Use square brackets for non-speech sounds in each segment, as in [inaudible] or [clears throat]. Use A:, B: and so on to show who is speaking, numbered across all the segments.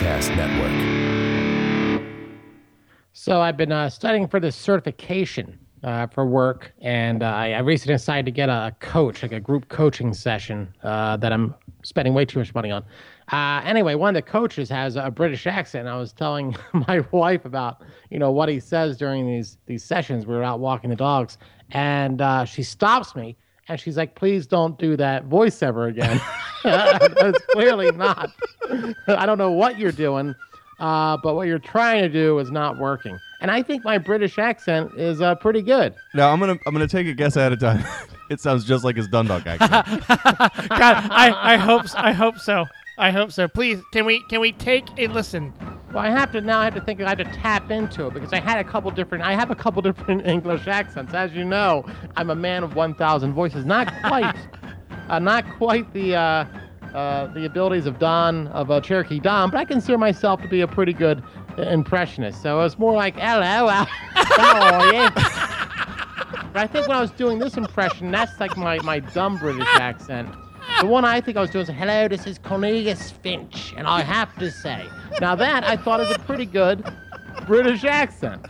A: Podcast Network.
B: So I've been uh, studying for this certification uh, for work, and uh, I, I recently decided to get a coach, like a group coaching session uh, that I'm spending way too much money on. Uh, anyway, one of the coaches has a British accent. I was telling [laughs] my wife about you know what he says during these these sessions. We were out walking the dogs, and uh, she stops me and she's like, "Please don't do that voice ever again." [laughs] That's clearly not. I don't know what you're doing, uh, but what you're trying to do is not working. And I think my British accent is uh, pretty good.
C: Now I'm gonna I'm gonna take a guess ahead of time. [laughs] it sounds just like his Dundalk accent. [laughs]
D: God, I, I hope s- I hope so. I hope so. Please, can we can we take a listen?
B: Well, I have to now. I have to think. I have to tap into it because I had a couple different. I have a couple [laughs] different English accents. As you know, I'm a man of 1,000 voices. Not [laughs] quite, uh, not quite the uh, uh, the abilities of Don of uh, Cherokee Don, but I consider myself to be a pretty good uh, impressionist. So it's more like, "Hello, [laughs] how you?" But I think when I was doing this impression, that's like my, my dumb British accent. The one I think I was doing was, hello, this is Cornelius Finch, and I have to say. Now that I thought is a pretty good British accent.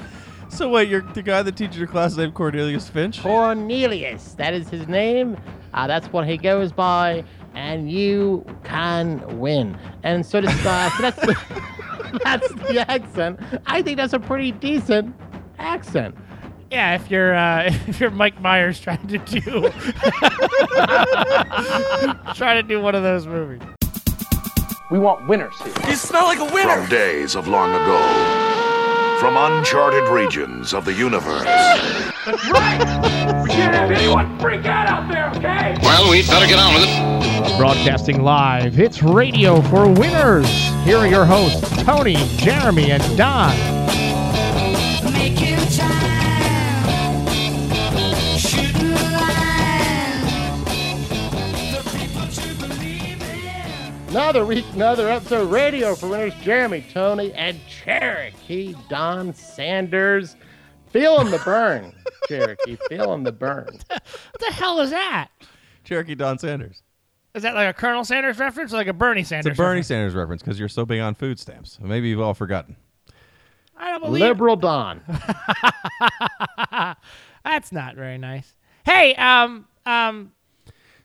C: so wait, you're the guy that teaches your class named Cornelius Finch?
B: Cornelius, that is his name. Uh, that's what he goes by, and you can win. And so, this, uh, so that's, the, [laughs] that's the accent. I think that's a pretty decent accent.
D: Yeah, if you're uh, [laughs] if you're Mike Myers trying to do [laughs] trying to do one of those movies.
E: We want winners here. You smell like a winner.
F: From days of long ago. From uncharted regions of the universe. That's
G: right. We can't have anyone freak out out there, okay?
H: Well, we'd better get on with it.
D: Broadcasting live, it's radio for winners. Here are your hosts, Tony, Jeremy, and Don.
B: Another week, another episode of Radio for Winners. Jeremy, Tony, and Cherokee Don Sanders. Feeling the burn, [laughs] Cherokee. Feeling the burn.
D: What the hell is that?
C: Cherokee Don Sanders.
D: Is that like a Colonel Sanders reference or like a Bernie Sanders?
C: It's a Bernie
D: reference?
C: Sanders reference because you're so big on food stamps. Maybe you've all forgotten.
D: I don't believe
B: Liberal Don. [laughs]
D: that's not very nice. Hey, um, um,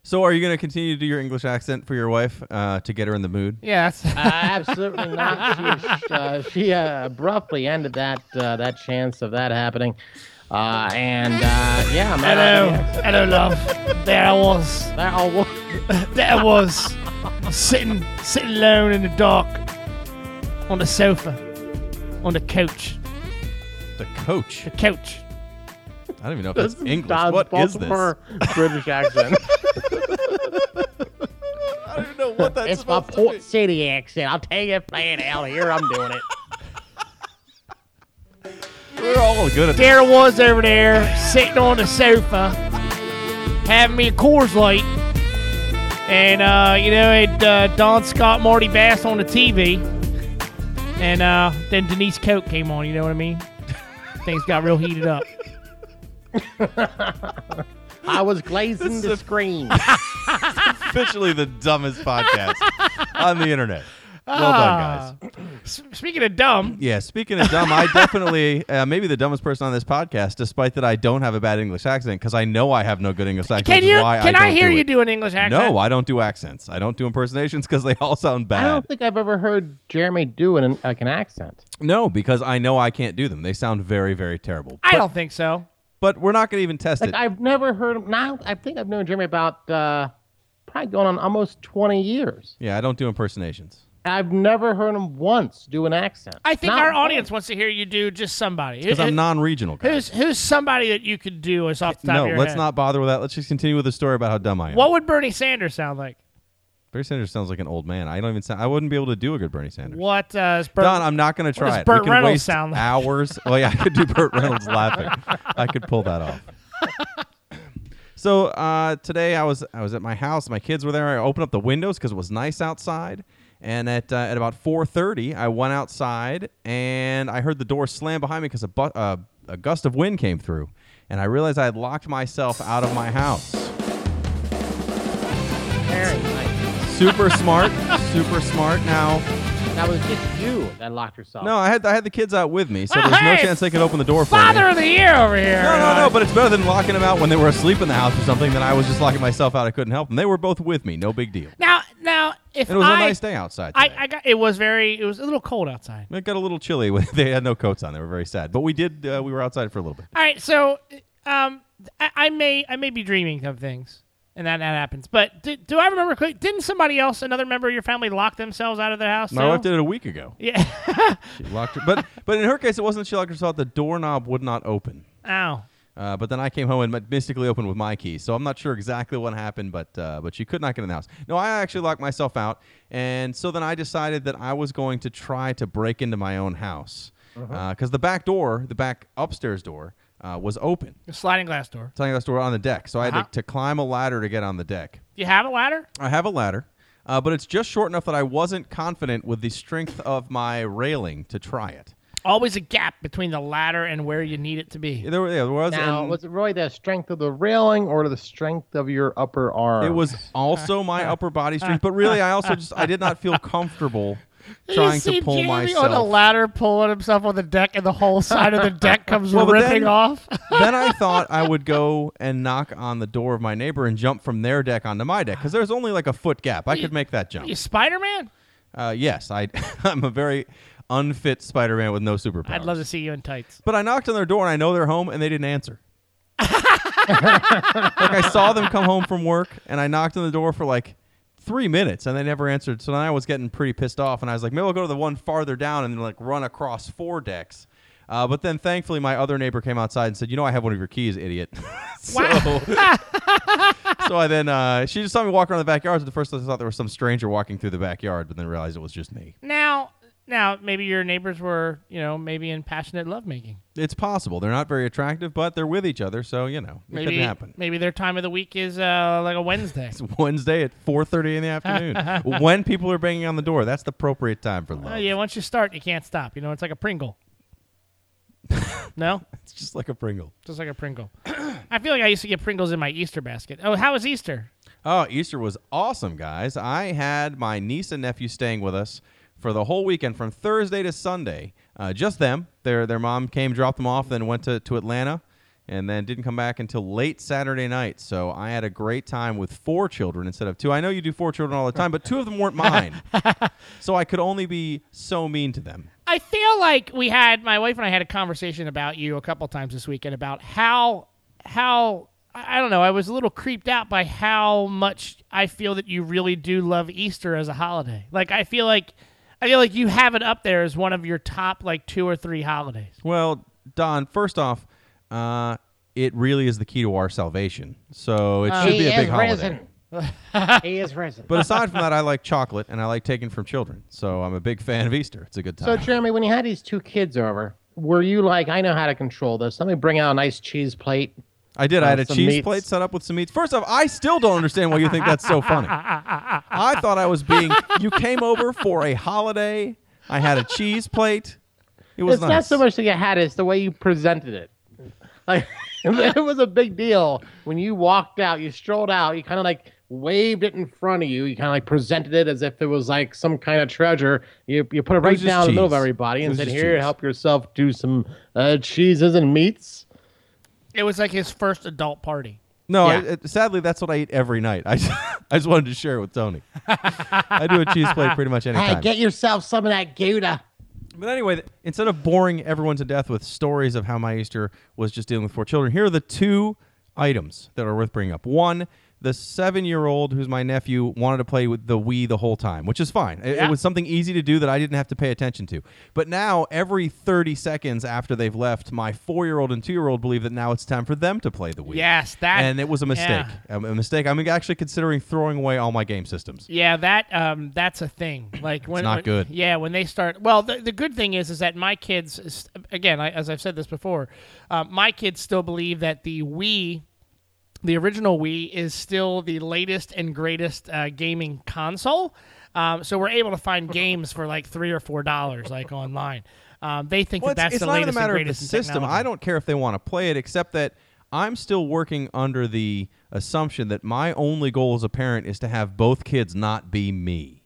C: So are you going to continue to do your English accent for your wife uh, to get her in the mood?
D: Yes.
B: Uh, absolutely not. [laughs] She, uh, she uh, abruptly ended that uh, that chance of that happening. Uh, and uh, yeah, I'm out
D: hello,
B: of the
D: hello, love. There I was.
B: That all wo-
D: There I was, sitting, sitting alone in the dark, on the sofa, on the couch,
C: The coach.
D: the couch.
C: I don't even know if
B: This
C: that's
B: is
C: English.
B: Don's
C: What is this?
B: Baltimore British accent. [laughs]
C: I don't even know what that's
B: it's my
C: supposed to
B: Port
C: be.
B: City accent. I'll tell you, playing out here, I'm doing it.
C: We're all good at
D: There I was over there, sitting on the sofa, having me a Coors Light, and uh, you know, it uh, Don Scott, Marty Bass on the TV, and uh, then Denise Koch came on. You know what I mean? Things got real heated up. [laughs]
B: I was glazing the screen. [laughs]
C: officially the dumbest podcast on the internet. Well done, guys.
D: S- speaking of dumb,
C: Yeah, speaking of dumb, I definitely uh, maybe the dumbest person on this podcast, despite that I don't have a bad English accent because I know I have no good English accent.
D: can
C: which is
D: you?
C: why
D: Can
C: I,
D: I,
C: don't
D: hear
C: do
D: you
C: it.
D: do an English accent?
C: No, I don't do accents. I don't do impersonations because they all sound bad.
B: I
C: bad.
B: don't think I've ever heard Jeremy do an like an accent.
C: No, because I know I can't do them. They sound very, very terrible.
D: I don't think so.
C: But we're not going to even test
B: Like
C: it.
B: I've never heard him. Now I think I've known Jeremy about uh, probably going on almost 20 years.
C: yeah, I don't do impersonations.
B: I've never heard him once do an accent.
D: I think
B: Not
D: our
B: once.
D: audience wants to hear you do just somebody.
C: Because I'm non-regional. Guys.
D: Who's who's somebody that you could do us off the top
C: No,
D: of your
C: let's
D: head?
C: not bother with that. Let's just continue with the story about how dumb I am.
D: What would Bernie Sanders sound like?
C: Bernie Sanders sounds like an old man. I don't even sound. I wouldn't be able to do a good Bernie Sanders.
D: What uh, is Bert,
C: Don, I'm not going to
D: what
C: try
D: does
C: it.
D: Burt
C: we can
D: Reynolds
C: waste
D: sound like?
C: hours. Oh yeah, I could do Burt Reynolds laughing. I could pull that off. [laughs] So uh, today I was I was at my house. My kids were there. I opened up the windows because it was nice outside. And at uh, at about 4:30, I went outside and I heard the door slam behind me because a, bu- uh, a gust of wind came through, and I realized I had locked myself out of my house.
B: Very nice.
C: super smart, super smart. Now,
B: That was just you that locked yourself.
C: No, I had I had the kids out with me, so
D: Oh,
C: there's no
D: hey,
C: chance they could open the door for
D: Father
C: me.
D: of the year over here.
C: No, no, no, but it's better than locking them out when they were asleep in the house or something. Then I was just locking myself out. I couldn't help them. They were both with me. No big deal.
D: Now, now, if
C: it was a
D: I,
C: nice day outside.
D: I,
C: today.
D: I got it was very, it was a little cold outside.
C: It got a little chilly. when [laughs] They had no coats on. They were very sad. But we did. Uh, we were outside for a little bit.
D: All right, so um, I, I may, I may be dreaming of things, and that that happens. But do, do I remember? quick- Didn't somebody else, another member of your family, lock themselves out of their house?
C: My
D: too?
C: wife did it a week ago.
D: Yeah. [laughs]
C: She locked her. But but in her case, it wasn't she locked herself. out. The doorknob would not open.
D: Ow.
C: Uh, but then I came home and mystically opened with my key. So I'm not sure exactly what happened, but uh, but she could not get in the house. No, I actually locked myself out, and so then I decided that I was going to try to break into my own house because the back door, the back upstairs door, uh, was open.
D: A sliding glass door.
C: Sliding glass door on the deck, so I had
D: Uh-huh.
C: to, to climb a ladder to get on the deck.
D: Do you have a ladder?
C: I have a ladder, uh, but it's just short enough that I wasn't confident with the strength of my railing to try it.
D: Always a gap between the ladder and where you need it to be.
C: There, were- yeah, there was.
B: Now,
C: and-
B: was it really the strength of the railing or the strength of your upper arm?
C: It was also my [laughs] upper body strength, but [laughs] really, I also just I did not feel comfortable trying
D: you
C: to pull
D: Jamie
C: myself.
D: on a ladder pulling himself on the deck, and the whole side of the [laughs] deck comes
C: Well,
D: ripping
C: then-
D: off.
C: then I [laughs] thought I would go and knock on the door of my neighbor and jump from their deck onto my deck because there's only like a foot gap. I could make that jump.
D: you Spider Man?
C: Uh, yes, I [laughs] I'm a very unfit Spider-Man with no superpowers.
D: I'd love to see you in tights.
C: But I knocked on their door and I know they're home and they didn't answer. like I saw them come home from work and I knocked on the door for like three minutes and they never answered. So then I was getting pretty pissed off and I was like, maybe I'll go to the one farther down and like run across four decks. Uh, but then thankfully my other neighbor came outside and said, you know I have one of your keys, idiot. [laughs] so, [laughs] so I then uh, she just saw me walk around the backyard. So the first I thought there was some stranger walking through the backyard, but then realized it was just me.
D: Now, now maybe your neighbors were, you know, maybe in passionate lovemaking.
C: It's possible. They're not very attractive, but they're with each other, so you know it
D: Maybe
C: could happen.
D: maybe their time of the week is uh, like a Wednesday. [laughs]
C: It's Wednesday at 4:30 in the afternoon [laughs] when people are banging on the door. That's the appropriate time for love.
D: Oh yeah, once you start, you can't stop. You know, it's like a Pringle. [laughs] no,
C: It's just like a Pringle.
D: just like a Pringle. [coughs] I feel like I used to get Pringles in my Easter basket. Oh, how was Easter?
C: Oh, Easter was awesome, guys. I had my niece and nephew staying with us for the whole weekend from Thursday to Sunday. Uh, just them. Their their mom came, dropped them off, then went to, to Atlanta, and then didn't come back until late Saturday night. So I had a great time with four children instead of two. I know you do four children all the time, but two of them weren't mine. [laughs] so I could only be so mean to them.
D: I feel like we had my wife and I had a conversation about you a couple times this weekend about how how I I don't know. I was a little creeped out by how much I feel that you really do love Easter as a holiday. Like I feel like I feel like you have it up there as one of your top like two or three holidays.
C: Well, Don, first off, uh, it really is the key to our salvation. So it should
B: he
C: be a big
B: is
C: holiday.
B: risen. [laughs] he is risen.
C: But aside from that, I like chocolate and I like taking from children. So I'm a big fan of Easter. It's a good time. So.
B: Jeremy, when you had these two kids over, were you like, I know how to control this? Let me bring out a nice cheese plate.
C: I did. I had a cheese
B: meats.
C: plate set up with some meats. First off, I still don't understand why you think that's so funny. I thought I was being. [laughs] You came over for a holiday. I had a cheese plate. It was
B: It's
C: nice.
B: not so much that you had it; it's the way you presented it. Like [laughs] it was a big deal when you walked out. You strolled out. You kind of like waved it in front of you. You kind of like presented it as if it was like some kind of treasure. You you put it right down in the middle of everybody and said, "Here,
C: cheese.
B: help yourself. Do some uh, cheeses and meats."
D: It was like his first adult party.
C: No,
B: Yeah.
C: I, it, sadly, that's what I eat every night. [laughs] I just, I just wanted to share it with Tony. [laughs] I do a cheese plate pretty much any
B: Hey,
C: time.
B: get yourself some of that Gouda.
C: But anyway, instead of boring everyone to death with stories of how my Easter was just dealing with four children, here are the two items that are worth bringing up. One, the seven-year-old who's my nephew wanted to play with the Wii the whole time, which is fine. It, it was something easy to do that I didn't have to pay attention to. But now, every 30 seconds after they've left, my four-year-old and two-year-old believe that now it's time for them to play the Wii.
D: Yes, that
C: and it was a mistake.
D: yeah.
C: A a mistake. I'm actually considering throwing away all my game systems.
D: Yeah, that um, that's a thing. Like when
C: not
D: when-
C: good.
D: Yeah, when they start. Well, the, the good thing is, is that my kids, again, I, as I've said this before, uh, my kids still believe that the Wii, the original Wii, is still the latest and greatest uh, gaming console. Um, so we're able to find [laughs] games for like three or four dollars, like online. Um, they think
C: Well,
D: that that's
C: it's,
D: the
C: not
D: latest
C: a matter
D: and
C: of the
D: greatest
C: system. I don't care if they want to play it, except that I'm still working under the assumption that my only goal as a parent is to have both kids not be me.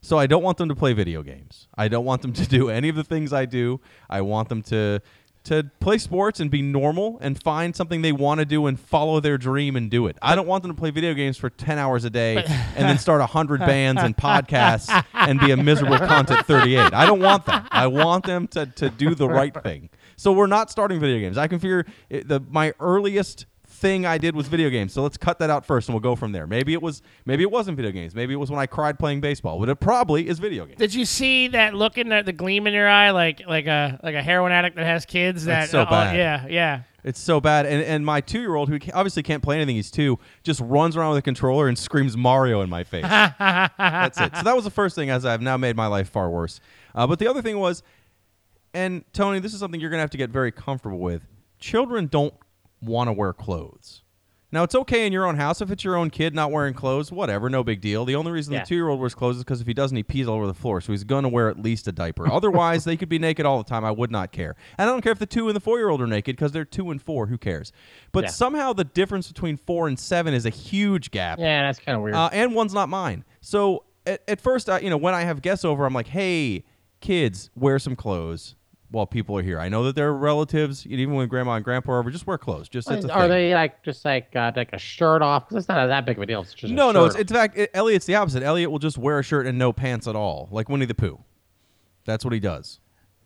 C: So I don't want them to play video games. I don't want them to do any of the things I do. I want them to to play sports and be normal and find something they want to do and follow their dream and do it. I don't want them to play video games for 10 hours a day and then start 100 bands and podcasts and be a miserable cunt at 38. I don't want that. I want them to, to do the right [laughs] thing. So we're not starting video games. I can figure it, the my earliest thing I did was video games. So let's cut that out first and we'll go from there. Maybe it was maybe it wasn't video games. Maybe it was when I cried playing baseball. But it probably is video games.
D: Did you see that look in the, the gleam in your eye, like like a like a heroin addict that has kids?
C: That's so
D: uh,
C: bad.
D: yeah, yeah.
C: It's so bad. And and my two year old, who obviously can't play anything, he's two, just runs around with a controller and screams Mario in my face. [laughs] That's it. So that was the first thing, as I've now made my life far worse. Uh, but the other thing was, and Tony, this is something you're going to have to get very comfortable with. Children don't want to wear clothes. Now, it's okay in your own house if it's your own kid not wearing clothes, whatever, no big deal. The only reason
B: Yeah.
C: the two year old wears clothes is because if he doesn't, he pees all over the floor. So he's going to wear at least a diaper. Otherwise, they could be naked all the time. I would not care. And I don't care if the two and the four year old are naked because they're two and four. Who cares? But
B: Yeah.
C: somehow the difference between four and seven is a huge gap.
B: Yeah, that's kind of weird.
C: Uh, and one's not mine. So at, at first, I, you know, when I have guests over, I'm like, hey, kids, wear some clothes while people are here. I know that they're relatives, even when grandma and grandpa are over, just wear clothes. Just it's a
B: are
C: thing.
B: they like just like uh, like a shirt off? 'Cause it's not that big of a deal. It's just a
C: No, no. It's,
B: shirt
C: it's in fact, it, Elliot's the opposite. Elliot will just wear a shirt and no pants at all, like Winnie the Pooh. That's what he does.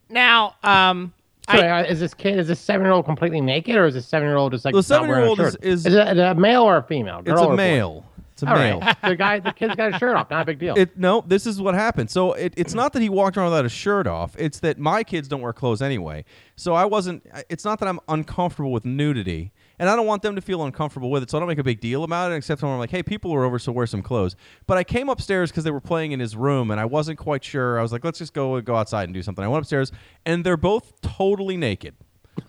D: Now, um,
B: So, uh, is this kid is this seven year old completely naked or is this seven year old just like
C: The
B: a
C: 7-year-old is- is-
B: is it a male or a female? Girl
C: It's
B: or
C: a
B: boy?
C: It's a
B: All
C: male.
B: right, [laughs] the guy, the kid's got a shirt off. Not a big deal.
C: It no, this is what happened. So it, it's not that he walked around without a shirt off. It's that my kids don't wear clothes anyway. So I wasn't. It's not that I'm uncomfortable with nudity, and I don't want them to feel uncomfortable with it. So I don't make a big deal about it. Except when I'm like, hey, people are over, so wear some clothes. But I came upstairs because they were playing in his room, and I wasn't quite sure. I was like, let's just go go outside and do something. I went upstairs, and they're both totally naked.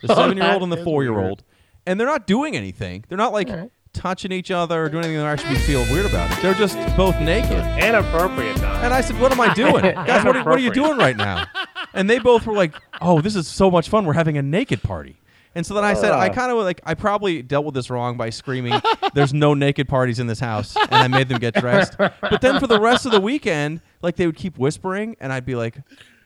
C: The [laughs] oh, seven year old and the four year old, and they're not doing anything. They're not like. Touching each other or doing anything that actually feel weird about it. They're just both naked.
B: inappropriate, Don.
C: And I said, "What am I doing, [laughs] guys? What are, what are you doing right now?" And they both were like, "Oh, this is so much fun. We're having a naked party." And so then I said, "I uh. kind of like I probably dealt with this wrong by screaming, "There's no naked parties in this house," and I made them get dressed. But then for the rest of the weekend, like they would keep whispering, and I'd be like.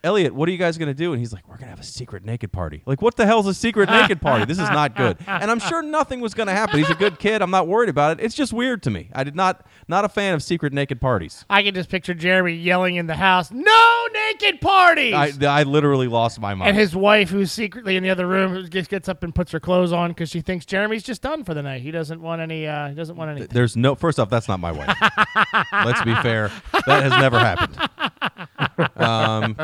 C: Elliot, what are you guys gonna do? And he's like, "We're gonna have a secret naked party." Like, what the hell's a secret naked party? This is not good. And I'm sure nothing was gonna happen. He's a good kid. I'm not worried about it. It's just weird to me. I did not not a fan of secret naked parties.
D: I can just picture Jeremy yelling in the house, "No naked parties!"
C: I, I literally lost my mind.
D: and his wife, who's secretly in the other room, just gets up and puts her clothes on because she thinks Jeremy's just done for the night. He doesn't want any. Uh, he doesn't want anything.
C: There's no. First off, that's not my wife. Let's be fair. That has never happened. [laughs] Um,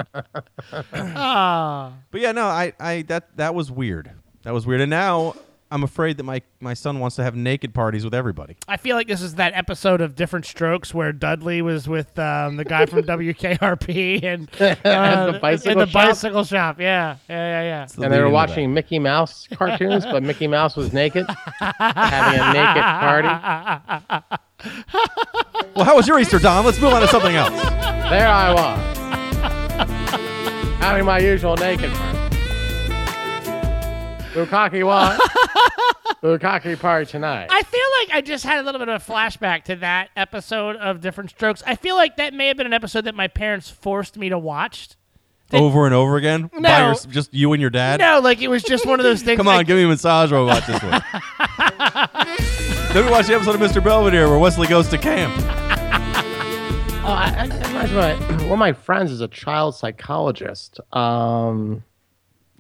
D: Ah, [laughs]
C: but yeah, no, I, I that that was weird. That was weird. And now I'm afraid that my my son wants to have naked parties with everybody.
D: I feel like this is that episode of Diff'rent Strokes where Dudley was with um, the guy from [laughs] WKRP and [laughs] uh,
B: the bicycle
D: in the
B: shop?
D: bicycle shop. Yeah, yeah, yeah, yeah.
C: The
B: and they were watching Mickey Mouse cartoons, but Mickey Mouse was naked, having a naked party.
C: Well, how was your Easter, Don? Let's move on to something else.
B: There I was, having my usual naked party. Bukaki what? [laughs] Bukaki party tonight.
D: I feel like I just had a little bit of a flashback to that episode of Diff'rent Strokes. I feel like that may have been an episode that my parents forced me to watch.
C: Over and over again. By
D: No.
C: your, just you and your dad.
D: No, like it was just one of those things.
C: Come on,
D: like-
C: give me a massage while we watch this one. [laughs] then we watch the episode of Mr. Belvedere where Wesley goes to camp.
B: Oh, I, I, I reminds my- [clears throat] one of my friends is a child psychologist. Um,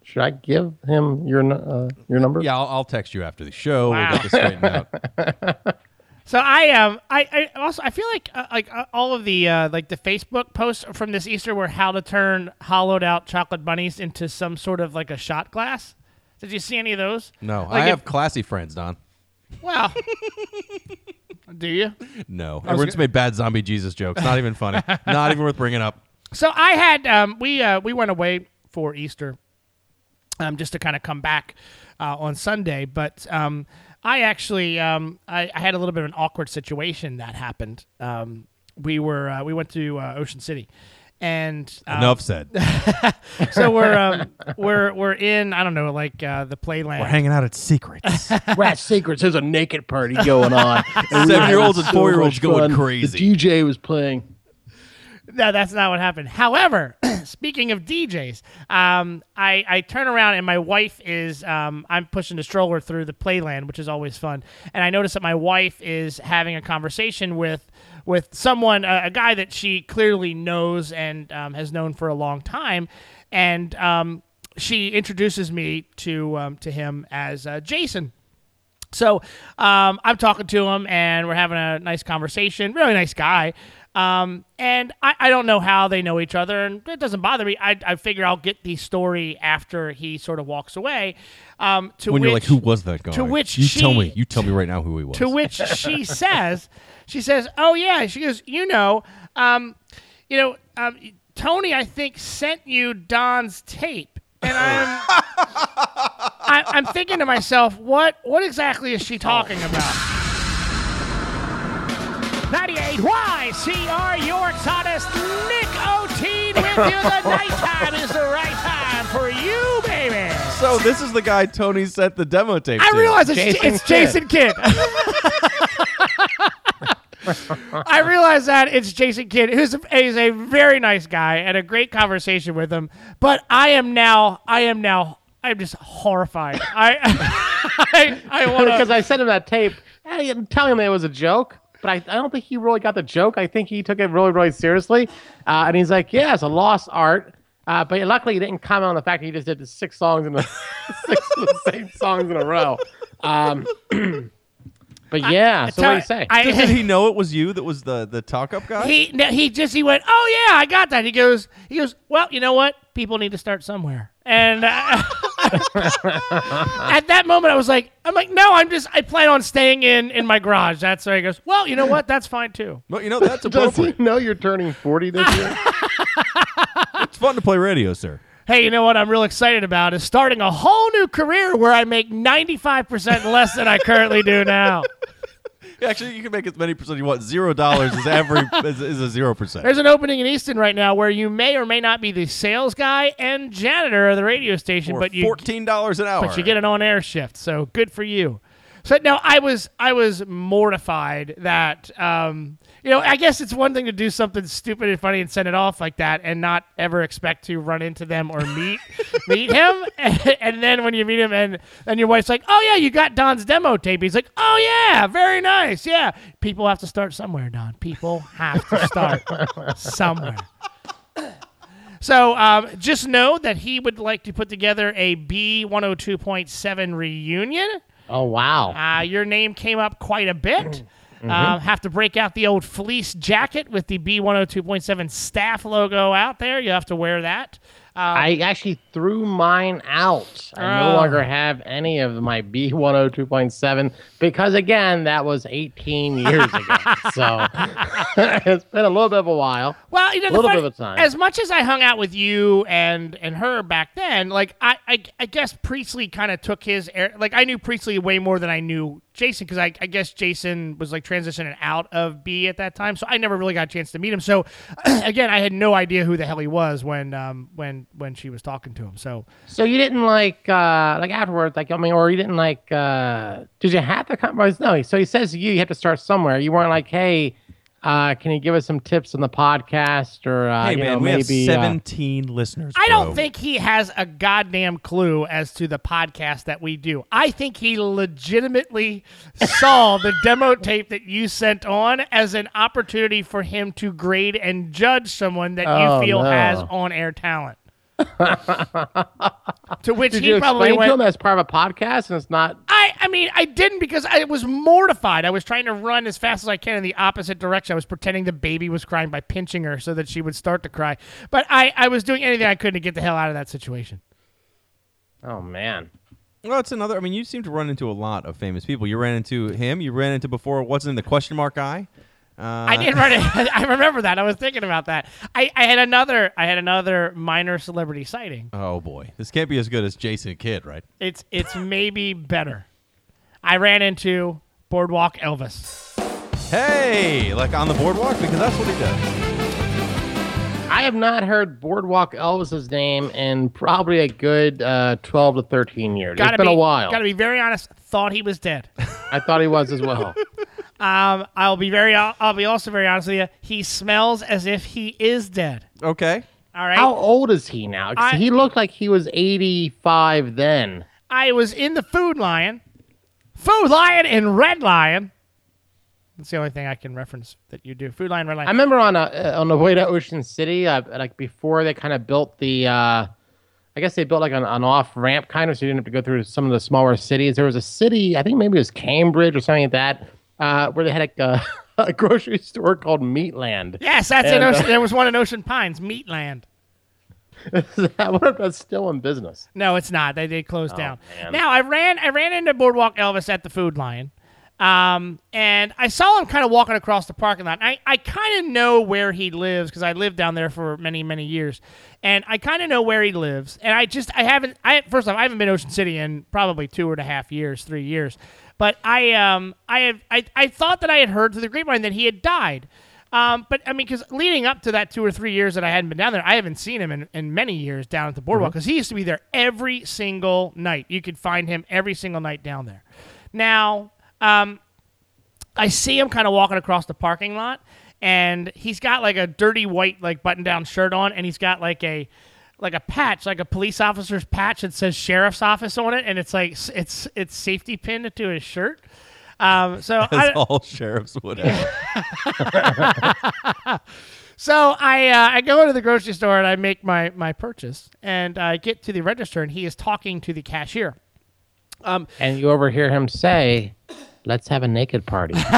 B: should I give him your uh, your number?
C: Yeah, I'll, I'll text you after the show.
D: Wow.
C: We'll get this straightened out. [laughs]
D: So I um I, I also I feel like uh, like uh, all of the uh, like the Facebook posts from this Easter were how to turn hollowed out chocolate bunnies into some sort of like a shot glass. Did you see any of those?
C: No,
D: Like
C: I
D: if-
C: have classy friends, Don.
D: Wow. [laughs] Do you?
C: No, everyone's made bad zombie Jesus jokes. Not even funny. [laughs] Not even worth bringing up.
D: So I had um, we uh, we went away for Easter, um, just to kind of come back uh, on Sunday. But um, I actually um, I, I had a little bit of an awkward situation that happened. Um, we were uh, we went to uh, Ocean City, and um,
C: Enough said. [laughs]
D: so we're um, we're we're in I don't know like uh, the Playland.
C: We're hanging out at Secrets. [laughs]
B: Rat Secrets. There's a naked party going on. And we were
C: Seven-year-olds and four-year-olds going
B: fun.
C: crazy.
B: The DJ was playing.
D: No, that's not what happened. However, [clears throat] speaking of DJs, um, I, I turn around and my wife is um, I'm pushing the stroller through the playland, which is always fun. And I notice that my wife is having a conversation with with someone, a, a guy that she clearly knows and um, has known for a long time, and um, she introduces me to um, to him as uh, Jason. So um, I'm talking to him, and we're having a nice conversation. Really nice guy. Um, and I, I don't know how they know each other, and it doesn't bother me. I, I figure I'll get the story after he sort of walks away. Um, to
C: when
D: which,
C: you're like, who was that guy?
D: to which
C: you tell me. You tell me right now who he was.
D: to which she [laughs] says, she says, "Oh yeah." She goes, "You know, um, you know, um, Tony, I think sent you Don's tape." And I'm, I, I'm thinking to myself, what, what exactly is she talking about? 98 YCR York's hottest Nick O'Teen with you. The [laughs] nighttime is the right time for you, baby.
C: so this is the guy Tony sent the demo tape for.
D: I
C: to.
D: realize it's
B: Jason
D: it's Jason Kidd. [laughs] I realize that it's Jason Kidd, who's a, a very nice guy and a great conversation with him. But I am now, I am now, I'm just horrified. I, [laughs] I, I want
B: because. I sent him that tape, I didn't tell him it was a joke. But I, I don't think he really got the joke. I think he took it really, really seriously. Uh, and he's like, yeah, it's a lost art. Uh, but luckily, he didn't comment on the fact that he just did the six songs in the [laughs] six of the same songs in a row. Um, [clears throat] but yeah, so what do you say?
D: I,
C: Did he [laughs] know it was you that was the the talk up guy?
D: he no, he just he went, oh yeah, I got that. He goes, he goes, well, you know what? People need to start somewhere. And uh, [laughs] at that moment, I was like, I'm like, no, I'm just, I plan on staying in in my garage. That's where he goes. Well, you know what? That's fine too.
C: well, you know that's [laughs]
B: Does he know you're turning 40 this year?
C: it's fun to play radio, sir.
D: Hey, you know what I'm real excited about is starting a whole new career where I make 95% less than I currently do now. [laughs]
C: Actually, you can make as many percent you want. Zero dollars is every [laughs] is, is a zero percent.
D: There's an opening in Easton right now where you may or may not be the sales guy and janitor of the radio station,
C: For
D: but you
C: fourteen dollars an hour.
D: but you get an on-air shift, so good for you. So no, I was I was mortified that um, you know I guess it's one thing to do something stupid and funny and send it off like that and not ever expect to run into them or meet [laughs] meet him and, [laughs] and then when you meet him and then your wife's like oh yeah you got Don's demo tape he's like oh yeah very nice yeah people have to start somewhere Don people have to start [laughs] somewhere. So um, just know that he would like to put together a B102.7 reunion.
B: oh, wow.
D: Uh, your name came up quite a bit. [clears throat] Um, have to break out the old fleece jacket with the B102.7 staff logo out there. You have to wear that.
B: I actually threw mine out. I
D: Oh.
B: no longer have any of my B102.7 because, again, that was 18 years ago. [laughs] so [laughs] it's been a little bit of a while.
D: Well, you know, the
B: Little
D: funny-
B: bit of a time.
D: as much as I hung out with you and and her back then, like I I, I guess Priestley kind of took his air. Like I knew Priestley way more than I knew Jason because I, I guess Jason was like transitioning out of B at that time, so I never really got a chance to meet him. So [clears throat] again, I had no idea who the hell he was when um when when she was talking to him. So
B: So you didn't like, uh, like afterwards, like, I mean, or you didn't like, uh, did you have to come? No, so he says you, you have to start somewhere. You weren't like, hey, uh, can you give us some tips on the podcast or, uh,
C: Hey
B: you
C: man,
B: know,
C: we
B: maybe,
C: have
B: uh,
C: seventeen listeners.
D: I don't think he has a goddamn clue as to the podcast that we do. I think he legitimately saw the [laughs] demo tape that you sent on as an opportunity for him to grade and judge someone that
B: Oh,
D: you feel
B: no.
D: has on air talent. To which
B: did
D: he
B: you
D: probably
B: explain
D: went.
B: to him as part of a podcast and it's not
D: I, I mean, I didn't because I was mortified. I was trying to run as fast as I can in the opposite direction. I was pretending the baby was crying by pinching her so that she would start to cry. But I, I was doing anything I could to get the hell out of that situation.
B: Oh man.
C: Well, it's another. I mean, you seem to run into a lot of famous people. You ran into him. You ran into before. What's in the question mark guy? Uh,
D: I did run it. [laughs] I remember that. I was thinking about that. I, I had another. I had another minor celebrity sighting.
C: Oh boy, this can't be as good as Jason Kidd, right?
D: It's it's maybe better. I ran into Boardwalk Elvis.
C: Hey, like on the boardwalk because that's what he does.
B: I have not heard Boardwalk Elvis's name in probably a good uh, 12 to 13 years.
D: Gotta
B: it's been
D: be,
B: a while.
D: Gotta be very honest. Thought he was dead.
B: I thought he was as well. [laughs]
D: Um, I'll be very. I'll be also very honest with you. He smells as if he is dead.
C: Okay.
D: All right.
B: How old is he now?
D: I-
B: he looked like he was 85 then.
D: I was in the Food Lion, Food Lion and Red Lion. That's the only thing I can reference that you do. Food Lion, Red Lion.
B: I remember on a, uh, on the way to Ocean City, uh, like before they kind of built the, uh, I guess they built like an, an off ramp kind of, so you didn't have to go through some of the smaller cities. There was a city, I think maybe it was Cambridge or something like that, uh, where they had a, [laughs] a grocery store called Meatland.
D: yes, that's in
B: And, uh,
D: Ocean. there was one in Ocean Pines, Meatland. [laughs]
B: I wonder if that's still in business.
D: No, it's not. They did close down.
B: man.
D: Now I ran I ran into Boardwalk Elvis at the Food Lion. Um, and I saw him kind of walking across the parking lot. I, I kind of know where he lives because I lived down there for many, many years. And I kind of know where he lives. And I just, I haven't, I, first off, I haven't been Ocean City in probably two and a half years, three years. But I, um, I have, I, I thought that I had heard through the grapevine that he had died. Um, but I mean, because leading up to that two or three years that I hadn't been down there, I haven't seen him in, in many years down at the boardwalk because he used to be there every single night. You could find him every single night down there. Now, um, I see him kind of walking across the parking lot, and he's got like a dirty white like button down shirt on, and he's got like a like a patch, like a police officer's patch that says sheriff's office on it, and it's like it's it's safety pinned to his shirt. Um, so
C: As
D: I,
C: all sheriffs would have. [laughs]
D: So I uh, I go into the grocery store and I make my my purchase and I get to the register and he is talking to the cashier. Um,
B: And you overhear him say, let's have a naked party. [laughs] [laughs]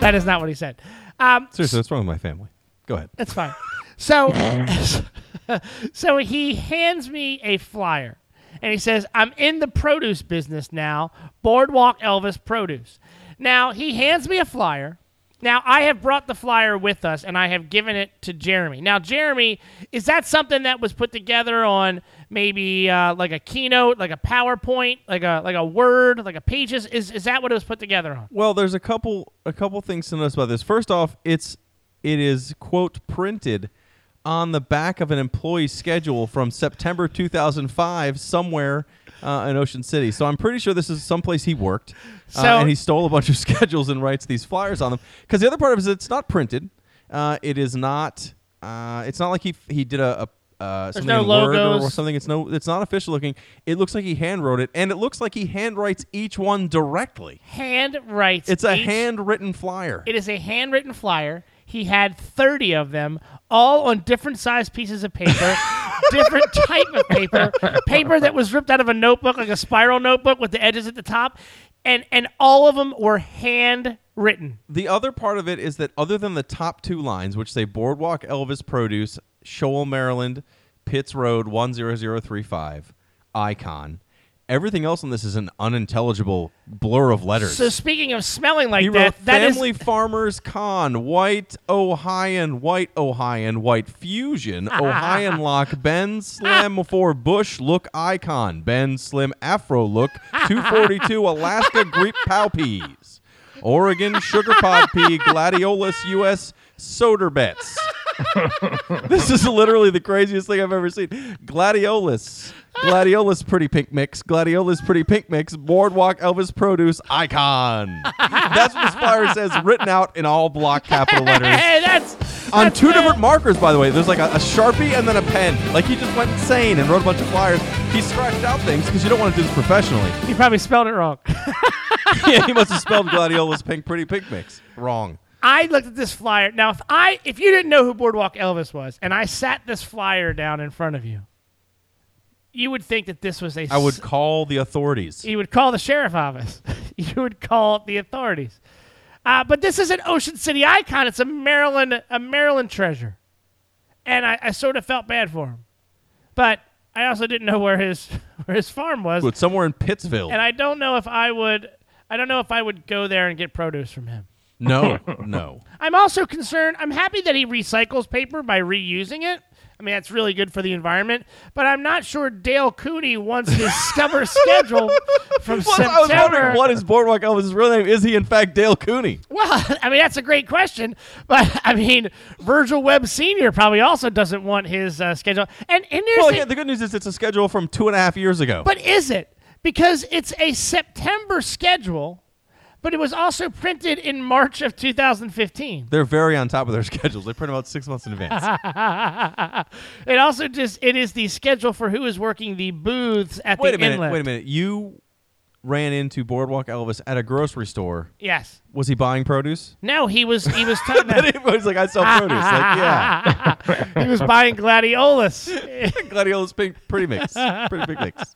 D: that is not what he said. Um,
C: Seriously, what's wrong with my family? Go ahead.
D: That's fine. So, [laughs] so he hands me a flyer, and he says, "I'm in the produce business now. Boardwalk Elvis Produce." Now he hands me a flyer. Now I have brought the flyer with us, and I have given it to Jeremy. Now, Jeremy, is that something that was put together on maybe uh, like a keynote, like a PowerPoint, like a like a Word, like a Pages? Is is that what it was put together on?
C: Well, there's a couple a couple things to notice about this. First off, it's it is quote printed on the back of an employee schedule from September 2005 somewhere uh, in Ocean City. So I'm pretty sure this is someplace he worked, uh,
D: So-
C: and he stole a bunch of [laughs] schedules and writes these flyers on them. Because the other part of it is it's not printed. Uh, it is not. Uh, it's not like he he did a. a uh, something
D: no
C: or, or something. It's no. It's not official looking. It looks like he hand wrote it, and it looks like he hand writes each one directly.
D: Hand writes.
C: It's a
D: each-
C: handwritten flyer.
D: It is a handwritten flyer. He had 30 of them, all on different sized pieces of paper, [laughs] different type of paper, paper that was ripped out of a notebook, like a spiral notebook with the edges at the top, and and all of them were handwritten.
C: the other part of it is that other than the top two lines, which say Boardwalk Elvis Produce, Shoal, Maryland, Pitts Road, 10035, Icon, everything else on this is an unintelligible blur of letters.
D: So speaking of smelling like
C: he
D: that,
C: wrote
D: that is
C: Family Farmers Con, White Ohioan, White Ohioan, White Fusion, ah. Ohioan Lock, Ben Slim [laughs] for Bush Look Icon, Ben Slim Afro Look, 242 [laughs] Alaska Greek Pow Peas, Oregon Sugar Pod Pea, Gladiolus U.S. Soderbets. [laughs] this is literally the craziest thing I've ever seen. Gladiolus. Gladiolus pretty pink mix. Gladiola's pretty pink mix. Boardwalk Elvis produce icon. That's what this flyer says, written out in all block capital [laughs] letters.
D: Hey, that's
C: On two
D: bad.
C: different markers, by the way. There's like a, a sharpie and then a pen. Like he just went insane and wrote a bunch of flyers. He scratched out things because you don't want to do this professionally.
D: He probably spelled it wrong. [laughs] [laughs]
C: yeah, he must have spelled Gladiola's pink pretty pink mix wrong.
D: I looked at this flyer. Now, if I if you didn't know who Boardwalk Elvis was, and I sat this flyer down in front of you, you would think that this was a.
C: I would call the authorities.
D: You would call the sheriff office. [laughs] you would call the authorities. Uh, but this is an Ocean City icon. It's a Maryland a Maryland treasure, and I, I sort of felt bad for him, but I also didn't know where his [laughs] where his farm was,
C: But somewhere in Pittsville.
D: and I don't know if I would. I don't know if I would go there and get produce from him.
C: no, [laughs] no.
D: I'm also concerned. I'm happy that he recycles paper by reusing it. I mean, that's really good for the environment. But I'm not sure Dale Cooney wants his summer [laughs] schedule from
C: Well, I was
D: September.
C: wondering what is Boardwalk Elvis' real name? Is he in fact Dale Cooney?
D: well, [laughs] I mean, that's a great question. But I mean, Virgil Webb Sr. probably also doesn't want his uh, schedule. And, and
C: Well, yeah, the good news is it's a schedule from two and a half years ago.
D: but is it? because it's a September schedule, but it was also printed in March of 2015.
C: They're very on top of their [laughs] schedules. They print about six months in advance. [laughs]
D: It also just it is the schedule for who is working the booths at
C: wait
D: the
C: a minute.
D: inlet.
C: Wait a minute. You ran into Boardwalk Elvis at a grocery store.
D: Yes.
C: Was he buying produce?
D: No, he was he was [laughs] talking about
C: he was like, I sell produce. like, yeah.
D: he was buying gladiolus.
C: Gladiolus pink, pretty mix. Pretty big mix.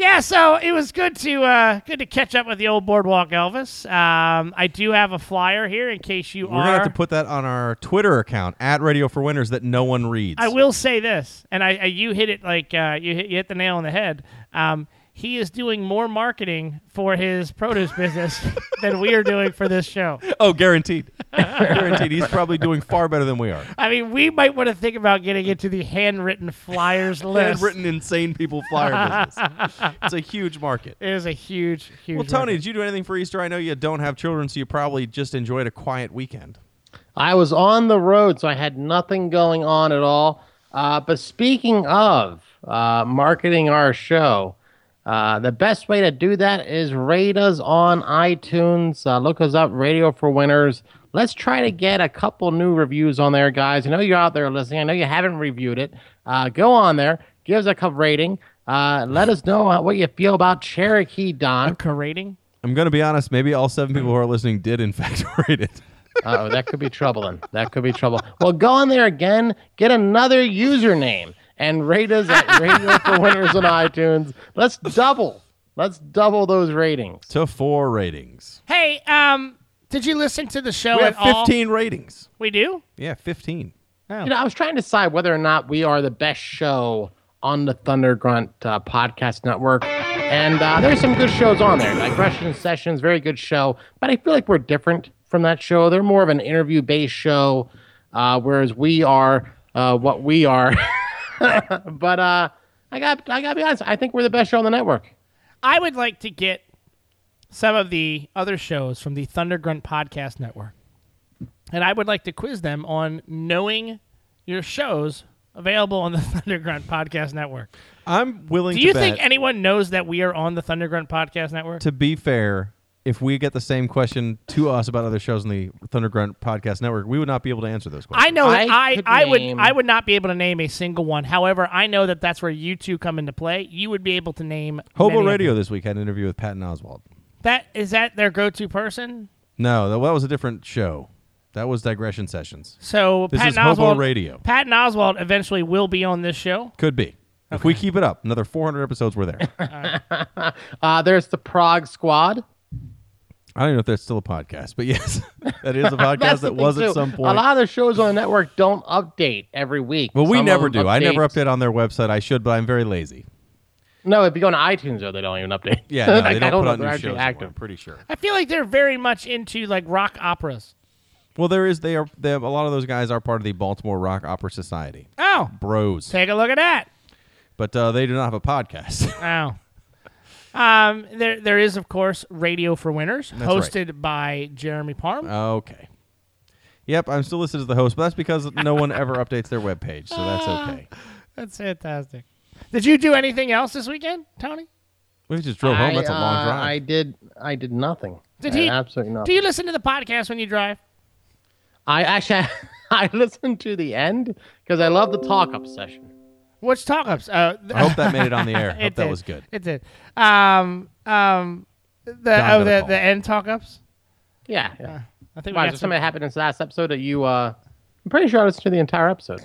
D: Yeah, so it was good to uh, good to catch up with the old boardwalk Elvis. Um, I do have a flyer here in case you are.
C: We're
D: are.
C: gonna have to put that on our Twitter account at Radio for Winners that no one reads.
D: I will say this, and I, I you hit it like uh, you hit you hit the nail on the head. Um, he is doing more marketing for his produce business [laughs] than we are doing for this show. [laughs]
C: Oh, guaranteed. [laughs] guaranteed. He's probably doing far better than we are.
D: I mean, we might want to think about getting into the handwritten flyers list.
C: Handwritten insane people flyer business. It's a huge market.
D: It is a huge, huge.
C: Well, Tony,
D: market.
C: did you do anything for Easter? I know you don't have children, so you probably just enjoyed a quiet weekend.
B: I was on the road, so I had nothing going on at all. Uh, but speaking of uh, marketing our show, uh, the best way to do that is rate us on iTunes. Uh, look us up, Radio for Winners. Let's try to get a couple new reviews on there, guys. I know you're out there listening. I know you haven't reviewed it. Uh, go on there, give us a cup rating. Uh, let us know uh, what you feel about Cherokee Don.
D: A rating?
C: I'm going to be honest. Maybe all seven people who are listening did, in [laughs] fact, rate it.
B: oh, that could be troubling. That could be trouble. Well, go on there again, get another username, and rate us at Radio for Winners on iTunes. Let's double. Let's double those ratings.
C: To four ratings.
D: Hey, um, did you listen to the show
C: We
D: at
C: have
D: all?
C: 15 ratings.
D: We do.
C: Yeah, 15.
B: You know, I was trying to decide whether or not we are the best show on the Thunder Grunt uh, podcast network. And uh, there's some good shows on there. Digression Sessions, very good show. But I feel like we're different from that show. They're more of an interview based show, uh, whereas we are uh, what we are. [laughs] [laughs] but uh, I got I got to be honest. I think we're the best show on the network.
D: I would like to get some of the other shows from the Thunder Grunt Podcast Network, and I would like to quiz them on knowing your shows available on the [laughs] Thunder Grunt Podcast Network.
C: I'm willing to Do
D: you
C: bet,
D: think anyone knows that we are on the Thunder Grunt Podcast Network?
C: to be fair, if we get the same question to us about other shows in the Thunder Grunt Podcast Network, we would not be able to answer those questions.
D: I know that
B: I
D: I, I, would
B: name-
D: I would not be able to name a single one. However, I know that that's where you two come into play. You would be able to name
C: Hobo
D: many of
C: Radio
D: them.
C: this week had an interview with Patton Oswalt.
D: That is that their go-to person.
C: No, that, that was a different show. That was Digression Sessions.
D: So
C: This
D: Patton
C: is Hobo
D: Oswald,
C: Radio.
D: Patton Oswalt eventually will be on this show.
C: Could be. If we keep it up, another 400 episodes, we're there. [laughs]
B: Uh, there's the Prague Squad.
C: I don't know if that's still a podcast, but yes, [laughs] that is a [laughs] podcast that was
B: thing,
C: at some point.
B: A lot of the shows on the network don't update every week.
C: Well, we
B: Some
C: never
B: them
C: do. I never
B: update-
C: update on their website. I should, but I'm very lazy.
B: No, if you go on iTunes, though, they don't even update.
C: Yeah, no, [laughs]
B: Like,
C: they
B: I
C: don't
B: don't
C: put
B: know
C: out new
B: actually
C: shows. Anymore,
B: active.
C: I'm pretty sure.
D: I feel like they're very much into like rock operas.
C: Well, there is. They are. They have a lot of those guys are part of the Baltimore Rock Opera Society.
D: Oh,
C: Bros,
D: take a look at that.
C: but uh, they do not have a podcast.
D: Oh. Um, there, there is of course Radio for Winners,
C: That's right.
D: hosted by Jeremy Parm.
C: okay. Yep, I'm still listed as the host, but that's because no one ever updates their webpage, so that's okay.
D: That's fantastic. Did you do anything else this weekend, Tony?
C: We just drove home.
B: I,
C: That's a long
B: uh,
C: drive.
B: I did. I did nothing.
D: Did
B: I
D: he?
B: Absolutely nothing.
D: Do you listen to the podcast when you drive?
B: I actually [laughs] I listened to the end because I love the talk up session.
D: Which talk ups? Uh,
C: I hope that made it on the air. [laughs] I hope
D: it
C: that
D: did.
C: was good.
D: It did. Um, um, the
C: got
D: oh
C: a
D: the the end talk ups.
B: Yeah, yeah.
D: I think we
B: Why,
D: got
B: is something that happened in this last episode that you? uh I'm pretty sure I listened to the entire episode.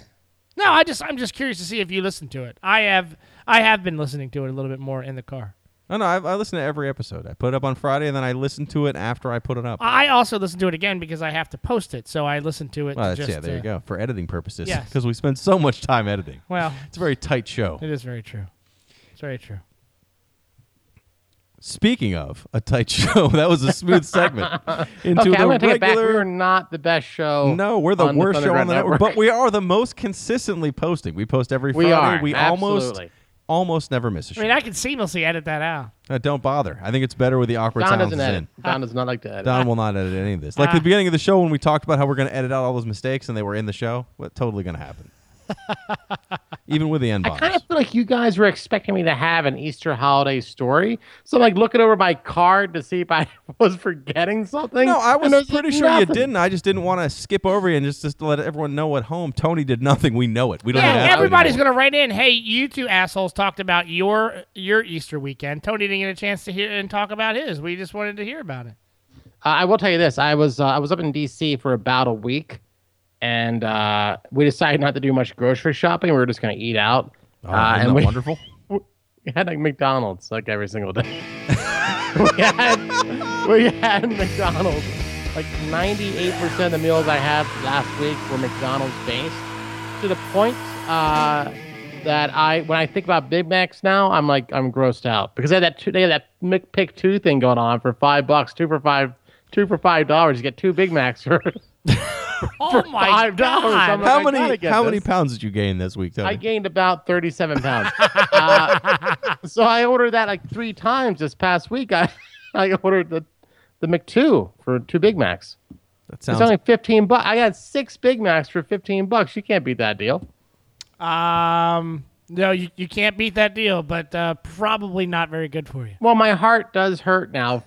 D: No, I just I'm just curious to see if you listened to it. I have I have been listening to it a little bit more in the car.
C: No, no, I, I listen to every episode. I put it up on Friday, and then I listen to it after I put it up.
D: I also listen to it again because I have to post it, so I listen to it.
C: well, that's,
D: just,
C: yeah, there
D: uh,
C: you go. For editing purposes,
D: Yes.
C: because we spend so much time editing.
D: Well,
C: It's a very tight show.
D: it is very true. It's very true.
C: Speaking of a tight [laughs] show, that was a smooth segment [laughs] into
B: Okay,
C: the
B: I'm gonna take it back.
C: regular.
B: We are not the best show.
C: no, we're the
B: on
C: worst show on the network, but we are the most consistently posting. We post every
B: We
C: Friday.
B: are,
C: we almost
B: absolutely.
C: almost never miss a show.
D: I mean, I can seamlessly edit that out.
C: Uh, don't bother. I think it's better with the awkward
B: Don
C: silences
B: doesn't
C: in.
B: Don does not like to edit.
C: Don will not edit any of this. Like
D: Ah.
C: the beginning of the show when we talked about how we're going to edit out all those mistakes and they were in the show. What totally going to happen? Even with the N
B: I
C: I
B: kind of feel like you guys were expecting me to have an Easter holiday story. So I'm like looking over my card to see if I [laughs] was forgetting something.
C: No, I
B: and
C: was pretty sure you didn't. I just didn't want to skip over you and just, just to let everyone know at home. Tony did nothing. We know it. We don't
D: Yeah,
C: have
D: everybody's gonna write in. Hey, you two assholes talked about your your Easter weekend. Tony didn't get a chance to hear and talk about his. We just wanted to hear about it.
B: Uh, I will tell you this: I was uh, I was up in D.C. for about a week, and uh, we decided not to do much grocery shopping. We were just going to eat out,
C: Oh,
B: uh, and we,
C: wonderful? [laughs]
B: we had like McDonald's like every single day. [laughs] we had we had McDonald's. Like 98% of the meals I had last week were McDonald's based, to the point uh, that I when I think about Big Macs now, I'm like I'm grossed out because they had that two, they had that McPick two thing going on for five bucks, two for five, two for five dollars. You get two Big Macs for. [laughs] [laughs]
D: Oh my
B: $5.
D: god!
B: I'm like,
C: How many
B: get
C: how many pounds did you gain this week, Tony?
B: I gained about 37 pounds. [laughs] uh, so I ordered that like three times this past week. I, [laughs] I ordered the, the McTwo for two Big Macs.
C: that sounds.
B: It's only 15 bucks. I got six Big Macs for 15 bucks. You can't beat that deal.
D: Um, no, you, you can't beat that deal, but uh, probably not very good for you.
B: Well, my heart does hurt now.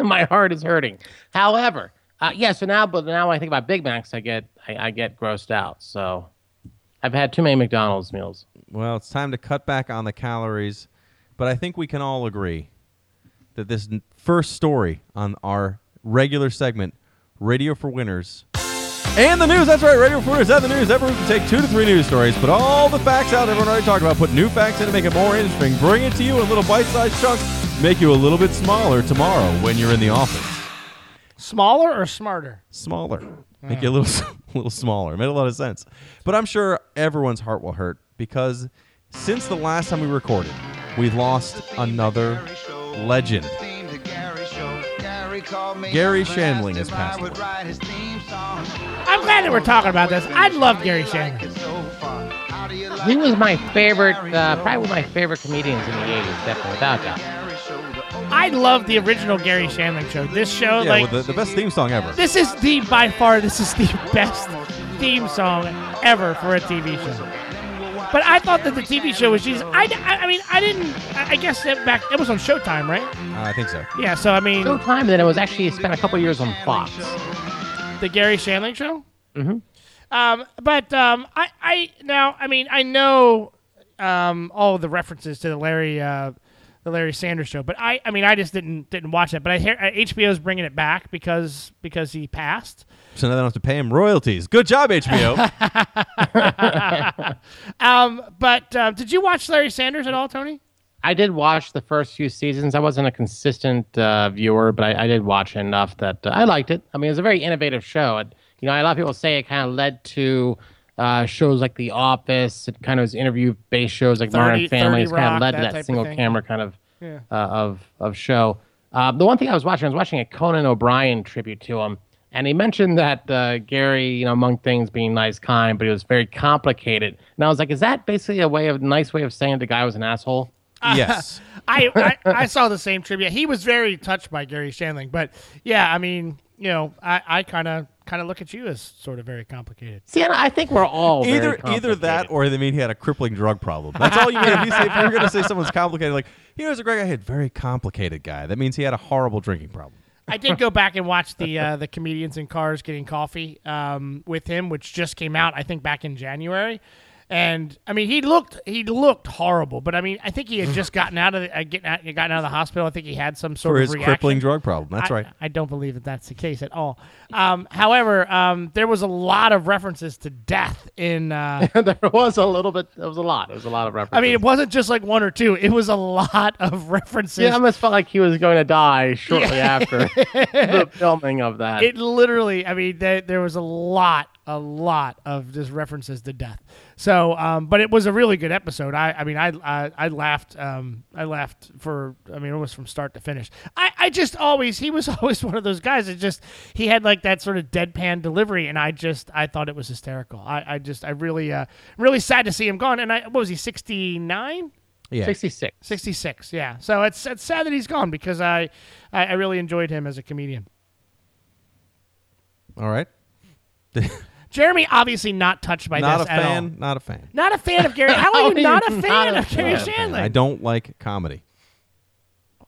B: my heart is hurting. However, uh, yeah. So now, but now when I think about Big Macs, I get I, I get grossed out. So I've had too many McDonald's meals.
C: Well, it's time to cut back on the calories, but I think we can all agree that this first story on our regular segment, Radio for Winners, and the news. That's right, Radio for Winners and the news. Everyone can take two to three news stories, put all the facts out everyone already talked about, put new facts in to make it more interesting, bring it to you in little bite-sized chunks, make you a little bit smaller tomorrow when you're in the office.
D: Smaller or smarter?
C: Smaller. Make it a little, s- [laughs] little smaller. It Made a lot of sense. But I'm sure everyone's heart will hurt because since the last time we recorded, we've lost another legend. Gary Shandling has passed away.
D: I'm glad that we're talking about this. I love Gary Shandling.
B: He was my favorite, uh, probably one of my favorite comedians in the 80s, definitely, without doubt.
D: I love the original Gary Shandling show. This show,
C: Yeah,
D: like,
C: with the, the best theme song ever.
D: this is the by far this is the [laughs] best theme song ever for a TV show. But I thought that the TV show was Jesus. I, I, I mean, I didn't. I I guess that back it was on Showtime, right?
C: Uh, I think so.
D: Yeah. So I mean,
B: Showtime, then it was actually spent a couple years on Fox.
D: the Gary Shandling show. Mm-hmm. Um, but um, I, I now, I mean, I know um, all of the references to the Larry, uh, the Larry Sanders show, but I, I mean, I just didn't didn't watch it. But I hear uh, HBO's bringing it back because because he passed.
C: So now they don't have to pay him royalties. Good job, HBO. [laughs]
D: Um, but uh, did you watch Larry Sanders at all, Tony?
B: I did watch the first few seasons. I wasn't a consistent uh, viewer, but I, I did watch enough that uh, I liked it. I mean, it was a very innovative show. And, you know, a lot of people say it kind of led to uh, shows like The Office. It kind of was interview-based shows like
D: 30
B: Modern Family.
D: 30
B: It's kind of led
D: that
B: to that single camera kind of
D: Yeah.
B: uh, of of show. Uh, the one thing I was watching, I was watching a Conan O'Brien tribute to him, and he mentioned that uh, Gary, you know, among things being nice, kind, but he was very complicated. And I was like, is that basically a way of nice way of saying the guy was an asshole? [laughs]
C: yes.
D: I, I I saw the same trivia. He was very touched by Gary Shandling, but yeah, I mean, you know, I I kind of kind of look at you as sort of very complicated.
B: See, and I think we're all very
C: Either either that or they mean he had a crippling drug problem. That's all you mean. If, you say, if you're going to say someone's complicated, like he was a great guy, he had very complicated guy. That means he had a horrible drinking problem.
D: I did go back and watch the uh, the comedians in cars getting coffee um, with him, which just came out I think back in January. And I mean, he looked he looked horrible, but I mean, I think he had just gotten out of the, uh, getting out, gotten out of the hospital. I think he had some sort
C: For
D: of
C: his
D: reaction.
C: crippling drug problem. That's
D: I,
C: right.
D: I don't believe that that's the case at all. Um, however, um, there was a lot of references to death in. Uh, [laughs]
B: there was a little bit. There was a lot. There was a lot of references.
D: I mean, it wasn't just like one or two. It was a lot of [laughs] references.
B: yeah, I almost felt like he was going to die shortly after [laughs] the filming of that.
D: it literally i mean there, there was a lot a lot of just references to death. So um, but it was a really good episode. I i mean i i, I laughed um, i laughed for i mean almost from start to finish. I i just always he was [laughs] always one of those guys that just he had like that sort of deadpan delivery and i just i thought it was hysterical. I i just i really uh really sad to see him gone. And i what was he 69
C: Yeah.
B: 66.
D: 66 yeah. So it's it's sad that he's gone because i i, I really enjoyed him as a comedian.
C: All right. [laughs]
D: do Jeremy obviously not touched by
C: not
D: this
C: a
D: at all.
C: fan. Not a fan.
D: Not a fan of Gary. How [laughs]
B: How
D: are
B: are
D: you not a fan
B: not a
D: of Gary
B: fan?
D: Shandling?
C: I don't like comedy.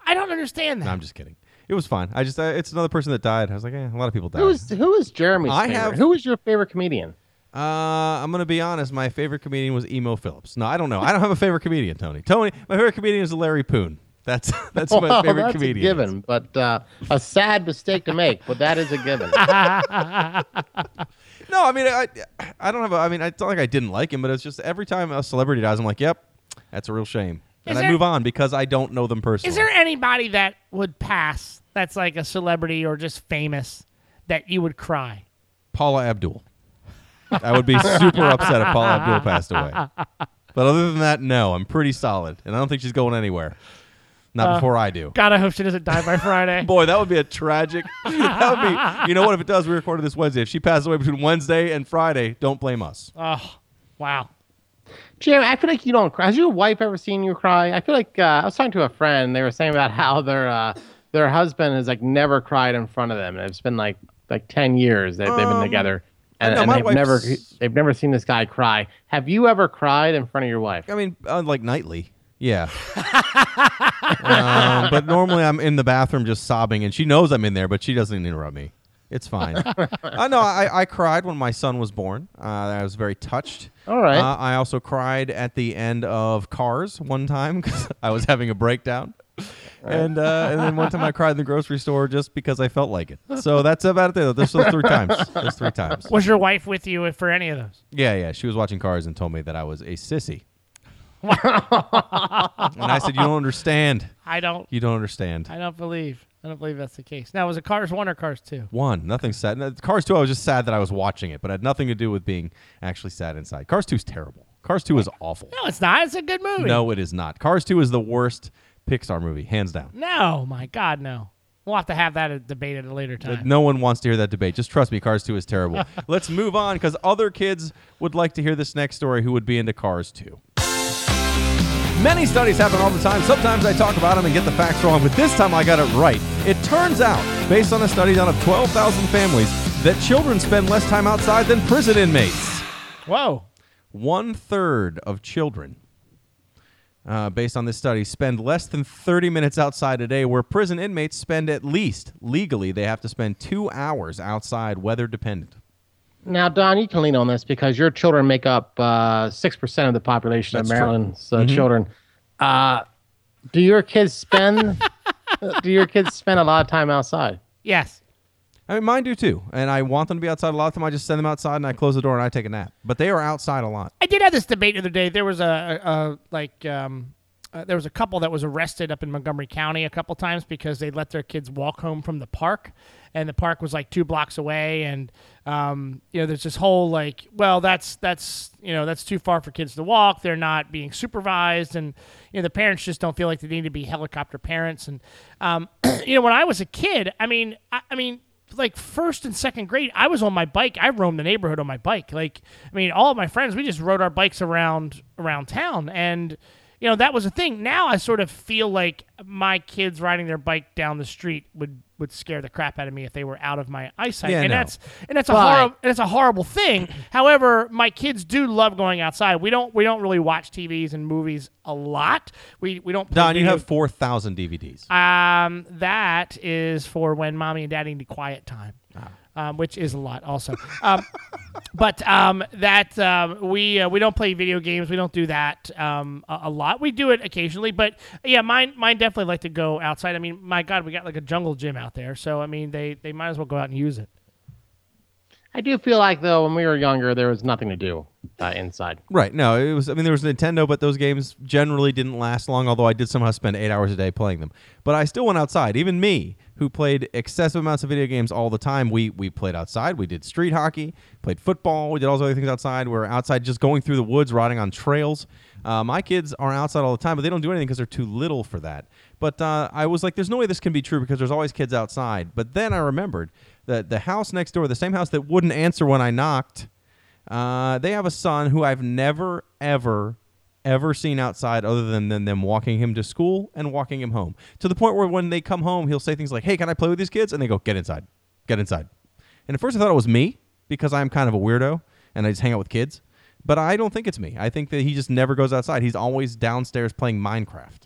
D: I don't understand that.
C: No, I'm just kidding. It was fine. I just uh, it's another person that died. I was like, eh, a lot of people died.
B: Who is who is Jeremy's
C: I
B: favorite?
C: have-
B: Who is your favorite comedian?
C: Uh, I'm gonna be honest. My favorite comedian was Emo Philips. No, I don't know. I don't have a favorite comedian, Tony. Tony, my favorite comedian is Larry Poon. That's [laughs] that's my [laughs]
B: Well,
C: favorite
B: that's
C: comedian.
B: a given, but uh, a sad mistake to make, but that is a given.
C: No, I mean, I I don't have. A, I mean, it's not like I didn't like him, but it's just every time a celebrity dies, I'm like, yep, that's a real shame, and
D: Is
C: I
D: there-
C: move on because I don't know them personally.
D: Is there anybody that would pass that's like a celebrity or just famous that you would cry?
C: Paula Abdul? I would be super upset if Paula Abdul passed away. But other than that, no, I'm pretty solid, and I don't think she's going anywhere. Not
D: Uh,
C: before I do.
D: God, I hope she doesn't die by Friday. [laughs]
C: Boy, that would be a tragic. [laughs] that would be. You know what? If it does, we recorded this Wednesday. If she passes away between Wednesday and Friday, don't blame us.
D: Oh, wow.
B: Jeremy, I feel like you don't cry. Has your wife ever seen you cry? I feel like uh, I was talking to a friend. They were saying about how their uh, their husband has like never cried in front of them, and it's been like like ten years that they've been
C: Um,
B: together, and,
C: no,
B: and they've never they've never seen this guy cry. Have you ever cried in front of your wife?
C: I mean, uh, like nightly. Yeah. um, but normally I'm in the bathroom just sobbing, and she knows I'm in there, but she doesn't interrupt me. It's fine. [laughs] I know. I, I cried when my son was born. Uh, I was very touched.
B: All right.
C: Uh, I also cried at the end of Cars one time [laughs] because I was having a breakdown. And uh, and then one time I cried in the grocery store just because I felt like it. [laughs] So that's about it. There. Those those three times. There's three times.
D: Was your wife with you for any of those?
C: Yeah, yeah. She was watching Cars and told me that I was a sissy. [laughs] and I said, "You don't understand.
D: I don't.
C: You don't understand."
D: I don't believe. I don't believe that's the case. Now, was it Cars One or Cars Two?
C: One, nothing sad. No, Cars two, I was just sad that I was watching it, but it had nothing to do with being actually sad inside. Cars two is terrible. Cars two is awful.
D: No, it's not. It's a good movie.
C: No, it is not. Cars two is the worst Pixar movie, hands down.
D: No, my God, no. We'll have to have that debate at a later time.
C: No one wants to hear that debate. Just trust me, Cars 2 is terrible. [laughs] Let's move on because other kids would like to hear this next story who would be into Cars 2. Many studies happen all the time. Sometimes I talk about them and get the facts wrong, but this time I got it right. It turns out, based on a study done of 12,000 families, that children spend less time outside than prison inmates.
D: Whoa.
C: One third of children, uh, based on this study, spend less than 30 minutes outside a day, where prison inmates spend at least, legally, they have to spend two hours outside, weather dependent.
B: Now, Don, you can lean on this because your children make up uh, six percent of the population
C: That's
B: of
C: true.
B: Maryland's uh, children. Uh, do your kids spend? [laughs] do your kids spend a lot of time outside?
D: Yes.
C: I mean, mine do too. And I want them to be outside a lot of the time. I just send them outside and I close the door and I take a nap. But they are outside a lot.
D: I did have this debate the other day. There was a, a, a like um, uh, there was a couple that was arrested up in Montgomery County a couple times because they let their kids walk home from the park, and the park was like two blocks away, and um, you know there's this whole like, well, that's that's you know that's too far for kids to walk. They're not being supervised, and you know the parents just don't feel like they need to be helicopter parents. And um, [clears throat] you know when I was a kid, I mean, I, I mean like first and second grade, I was on my bike. I roamed the neighborhood on my bike. Like, I mean, all of my friends, we just rode our bikes around around town, and you know that was a thing. Now I sort of feel like my kids riding their bike down the street would would scare the crap out of me if they were out of my eyesight,
C: Yeah,
D: and
C: no.
D: that's and that's a horrible and it's a horrible thing. [clears throat] However, my kids do love going outside. We don't we don't really watch TVs and movies a lot. We we don't. play
C: Don, you have 4,000 DVDs.
D: um, that is for when mommy and daddy need quiet time,
C: Ah.
D: Um, which is a lot also. um, [laughs] but um, that um, we uh, we don't play video games. We don't do that um, a, a lot. We do it occasionally, but yeah, mine mine definitely like to go outside. I mean, my God, we got like a jungle gym out there, so I mean, they they might as well go out and use it.
B: I do feel like though when we were younger, there was nothing to do uh, inside.
C: Right. No, it was. I mean, there was Nintendo, but those games generally didn't last long. Although I did somehow spend eight hours a day playing them. But I still went outside. Even me, who played excessive amounts of video games all the time, we we played outside. We did street hockey, played football. We did all those other things outside. We were outside, just going through the woods, riding on trails. Uh, my kids are outside all the time, but they don't do anything because they're too little for that. But uh, I was like, there's no way this can be true because there's always kids outside. But then I remembered that the house next door, the same house that wouldn't answer when I knocked. Uh, they have a son who I've never, ever, ever seen outside other than, than them walking him to school and walking him home. To the point where when they come home, he'll say things like, Hey, can I play with these kids? And they go, Get inside. Get inside. And at first I thought it was me. because I'm kind of a weirdo and I just hang out with kids. But I don't think it's me. I think that he just never goes outside. He's always downstairs playing Minecraft.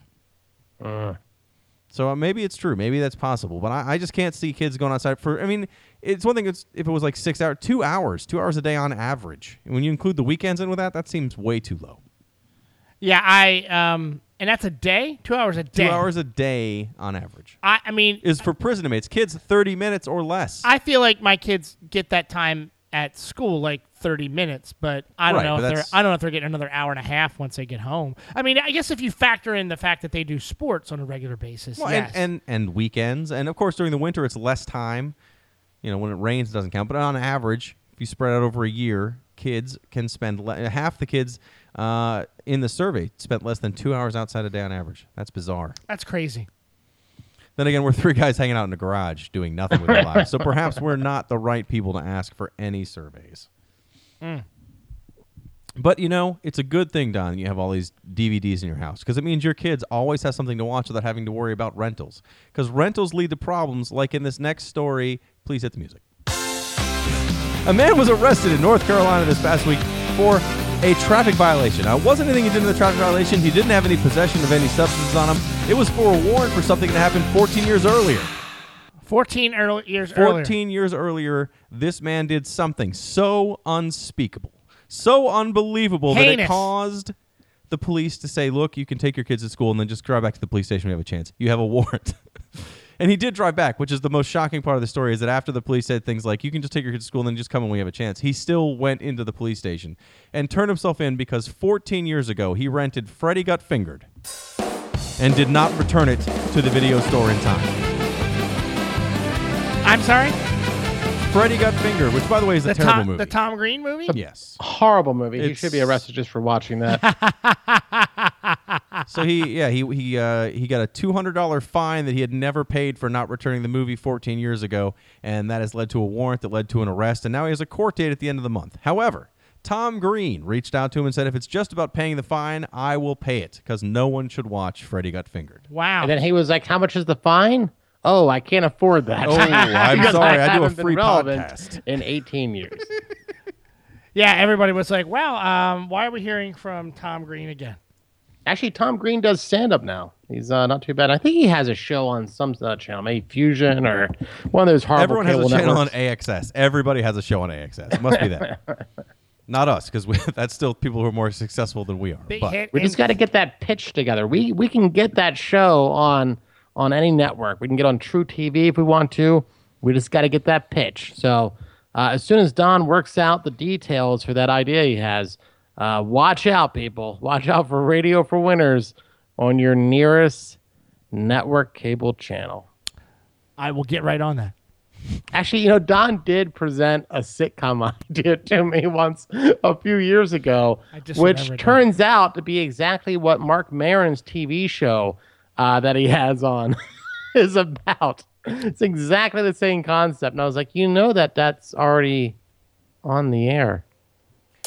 C: So uh, maybe it's true. Maybe that's possible. But I, I just can't see kids going outside for. I mean, it's one thing. It's, if it was like six hours, two hours, two hours a day on average. And when you include the weekends in with that, that seems way too low.
D: Yeah, I um, and that's a day, two hours a day.
C: Two hours a day on average
D: I, I mean,
C: is for prison inmates. Kids, thirty minutes or less.
D: I feel like my kids get that time at school, like thirty minutes, but I don't
C: Right,
D: know if they're I don't know if they're getting another hour and a half once they get home. I mean, I guess if you factor in the fact that they do sports on a regular basis,
C: Well,
D: yes.
C: and, and and weekends, and of course during the winter it's less time. You know, when it rains, it doesn't count. But on average, if you spread out over a year, kids can spend le- half the kids uh, in the survey spent less than two hours outside a day on average. That's bizarre.
D: that's crazy.
C: Then again, we're three [laughs] guys hanging out in a garage doing nothing with our [laughs] lives, so perhaps we're not the right people to ask for any surveys. Mm. But you know, it's a good thing, Don. You have all these DVDs in your house because it means your kids always have something to watch without having to worry about rentals. Because rentals lead to problems, like in this next story. Please hit the music. A man was arrested in North Carolina this past week for a traffic violation. Now, it wasn't anything he did in the traffic violation. He didn't have any possession of any substances on him. It was for a warrant for something that happened 14 years earlier.
D: Fourteen early, years earlier.
C: 14 years earlier, this man did something so unspeakable, so unbelievable that it caused the police to say, "Look, you can take your kids to school and then just drive back to the police station We have a chance. You have a warrant." [laughs] and he did drive back, which is the most shocking part of the story is that after the police said things like, "You can just take your kids to school and then just come when we have a chance," he still went into the police station and turned himself in because 14 years ago he rented Freddy Got Fingered and did not return it to the video store in time.
D: I'm sorry.
C: Freddy Got Fingered, which by the way is a
D: The
C: terrible
D: Tom,
C: movie.
D: the Tom Green movie.
C: Yes.
B: Horrible movie. He
C: It's-
B: should be arrested just for watching that. [laughs]
C: So he, yeah, he he uh, he got a two hundred dollar fine that he had never paid for not returning the movie fourteen years ago, and that has led to a warrant that led to an arrest, and now he has a court date at the end of the month. However, Tom Green reached out to him and said, "If it's just about paying the fine, I will pay it because no one should watch Freddy Got Fingered."
D: Wow.
B: and then he was like, "How much is the fine?" Oh, I can't afford that.
C: Oh, I'm [laughs]
B: Because
C: sorry, I do a
B: haven't been
C: free
B: relevant
C: podcast.
B: in 18 years. [laughs]
D: yeah, everybody was like, "Well, um, why are we hearing from Tom Green again?"
B: Actually, Tom Green does stand up now. He's uh, not too bad. I think he has a show on some uh, channel, maybe Fusion or one of those horrible
C: Everyone has a
B: cable
C: channel
B: networks.
C: on AXS. Everybody has a show on AXS. It must be that. [laughs] Not us, because that's still people who are more successful than we are.
D: Big
C: but
D: hit.
B: We just got to get that pitch together. We we can get that show on on any network. We can get on truTV if we want to. We just got to get that pitch. So uh, as soon as Don works out the details for that idea he has, uh, watch out, people. [laughs] Watch out for Radio for Winners on your nearest network cable channel.
D: I will get right on that.
B: Actually, you know, Don did present a sitcom [laughs] idea to me once a few years ago, which turns out to be exactly what Marc Maron's TV show uh, that he has on [laughs] is about. It's exactly the same concept. And I was like, you know that that's already on the air.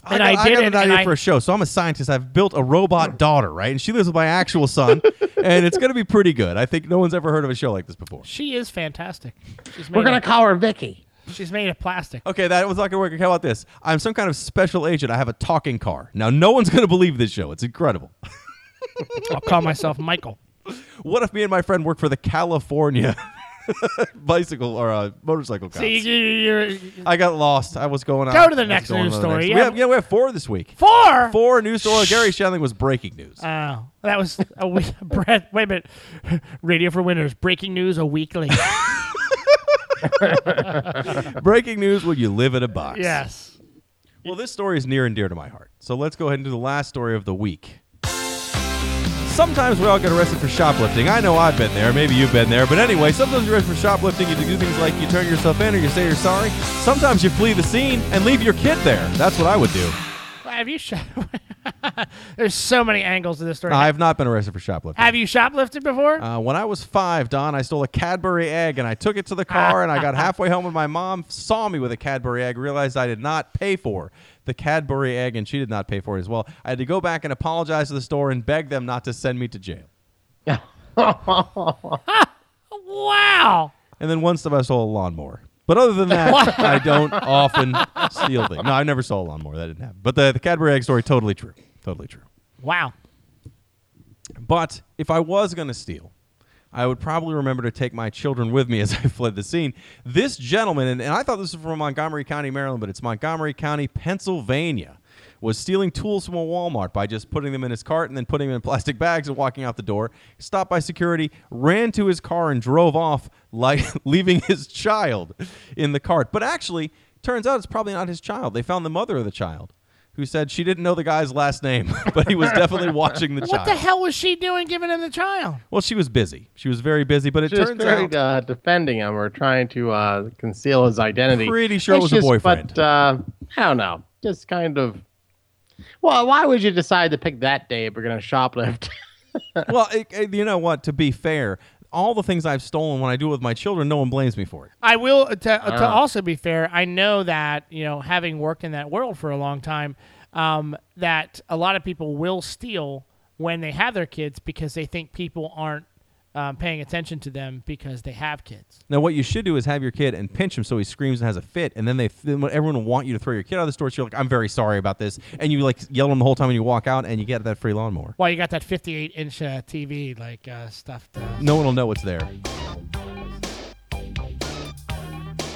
D: And
C: I,
D: I did
C: I got
D: it,
C: an
D: and
C: idea
D: I-
C: for a show. So I'm a scientist. I've built a robot [laughs] daughter, right? And she lives with my actual son, [laughs] and it's going to be pretty good. I think no one's ever heard of a show like this before.
D: She is fantastic. She's
B: We're going to call her Vicky.
D: She's made of plastic.
C: Okay, that was not going to work. How about this? I'm some kind of special agent. I have a talking car. Now, no one's going to believe this show. It's incredible.
D: I'll call myself Michael.
C: What if me and my friend work for the California [laughs] bicycle or uh, motorcycle cops?
D: So you, you, you're,
C: I got lost. I was going out.
D: Go to the next news story. You
C: We
D: have-
C: yeah, we have four this week.
D: four.
C: Four news stories. Gary Shandling was breaking news.
D: Oh, that was a week. [laughs] Wait a minute. Radio for Winners. Breaking news a week late. [laughs]
C: breaking news when you live in a box.
D: yes.
C: Well, this story is near and dear to my heart. So let's go ahead and do the last story of the week. Sometimes we all get arrested for shoplifting. I know I've been there. Maybe you've been there. But anyway, sometimes you're arrested for shoplifting. You do things like you turn yourself in or you say you're sorry. Sometimes you flee the scene and leave your kid there. That's what I would do.
D: Have you shot? [laughs] There's so many angles to this story.
C: I have not been arrested for shoplifting.
D: Have you shoplifted before?
C: Uh, when I was five, Don, I stole a Cadbury egg and I took it to the car and I got [laughs] halfway home and my mom saw me with a Cadbury egg, realized I did not pay for the Cadbury egg and she did not pay for it as well. I had to go back and apologize to the store and beg them not to send me to jail. [laughs]
D: wow.
C: And then once I stole a lawnmower. But other than that, [laughs] I don't often steal things. No, I never stole a lawnmower. That didn't happen. But the, the Cadbury egg story, totally true. Totally true.
D: Wow.
C: But if I was going to steal, I would probably remember to take my children with me [laughs] as I fled the scene. This gentleman, and, and I thought this was from Montgomery County, Maryland, but it's Montgomery County, Pennsylvania, was stealing tools from a Walmart by just putting them in his cart and then putting them in [laughs] plastic bags and walking out the door. Stopped by security, ran to his car, and drove off, like [laughs] leaving his child in the cart. But actually, turns out it's probably not his child. They found the mother of the child. Who said she didn't know the guy's last name, [laughs] but he was definitely watching the child.
D: What the hell was she doing giving him the child?
C: Well, she was busy. She was very busy, but it
B: She was
C: turns
B: very
C: out
B: uh, defending him or trying to uh, conceal his identity.
C: Pretty sure it
B: It's
C: was a
B: just-
C: boyfriend.
B: But uh, I don't know. Just kind of. Well, why would you decide to pick that day if we're going to shoplift? [laughs]
C: well, it, it- you know what? To be fair, all the things I've stolen when I do it with my children, no one blames me for it.
D: I will to, to
B: Ah.
D: also be fair. I know that you know, having worked in that world for a long time, um, that a lot of people will steal when they have their kids because they think people aren't um, paying attention to them because they have kids.
C: Now, what you should do is have your kid and pinch him so he screams and has a fit, and then they then everyone will want you to throw your kid out of the store. So you're like, "I'm very sorry about this," and you like yell at him the whole time when you walk out, and you get that free lawnmower.
D: Well, you got that 58 inch uh, TV like uh, stuffed. Uh,
C: No one will know what's there.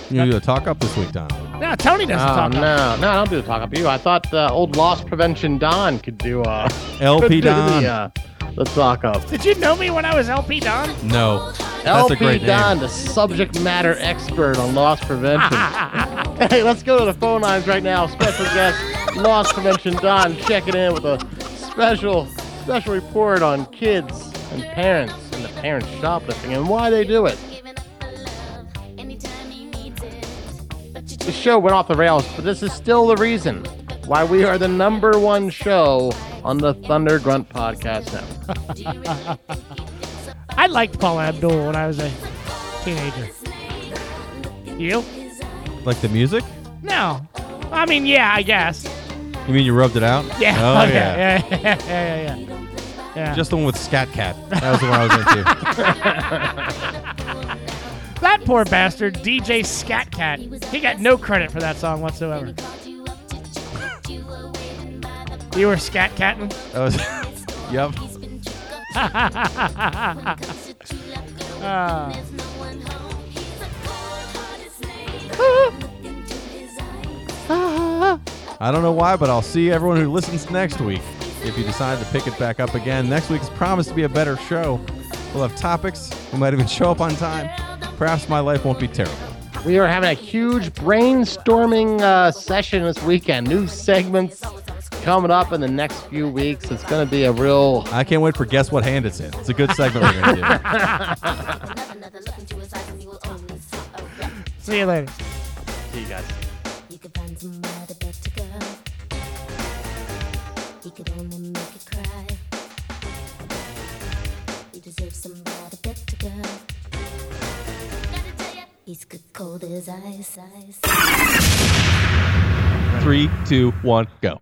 C: You do a talk up this week, Don?
D: no, Tony doesn't
B: Oh
D: talk.
B: no,
D: about
B: no, no, I don't do the talk up you. I thought uh, old loss prevention Don could do uh,
C: LP [laughs] Don.
B: The, uh, the talk up.
D: Did you know me when I was LP Don?
C: No, that's
B: LP
C: a great
B: Don,
C: name.
B: the subject matter expert on loss prevention. [laughs] hey, let's go to the phone lines right now. Special guest, loss prevention Don, checking in with a special special report on kids and parents and the parents shoplifting and why they do it. The show went off the rails, but this is still the reason why we are the number one show on the Thunder Grunt Podcast Network. [laughs]
D: I liked Paula Abdul when I was a teenager. You?
C: Like the music?
D: No. I mean, yeah, I guess.
C: You mean you rubbed it out?
D: Yeah.
C: Oh
D: okay. [laughs]
C: yeah.
D: Yeah. Yeah. Yeah. Yeah. yeah. yeah.
C: Just the one with Skat Kat. That was the one I was into. [laughs]
D: that poor bastard, DJ Skat Kat. He got no credit for that song whatsoever. You were scat catting?
C: That was. [laughs] yep.
D: Uh,
C: I don't know why, but I'll see everyone who listens next week if you decide to pick it back up again. Next week is promised to be a better show. We'll have topics. We might even show up on time. Perhaps my life won't be terrible.
B: We are having a huge brainstorming uh, session this weekend. New segments coming up in the next few weeks. It's going to be a real.
C: I can't wait for guess what hand it's in. It's a good segment we're going to do. [laughs]
D: see you later.
B: See you guys.
I: You could find somebody better, girl. He could only make you cry. You deserve somebody better, girl. He's good cold as ice, ice.
C: Three, two, one, go.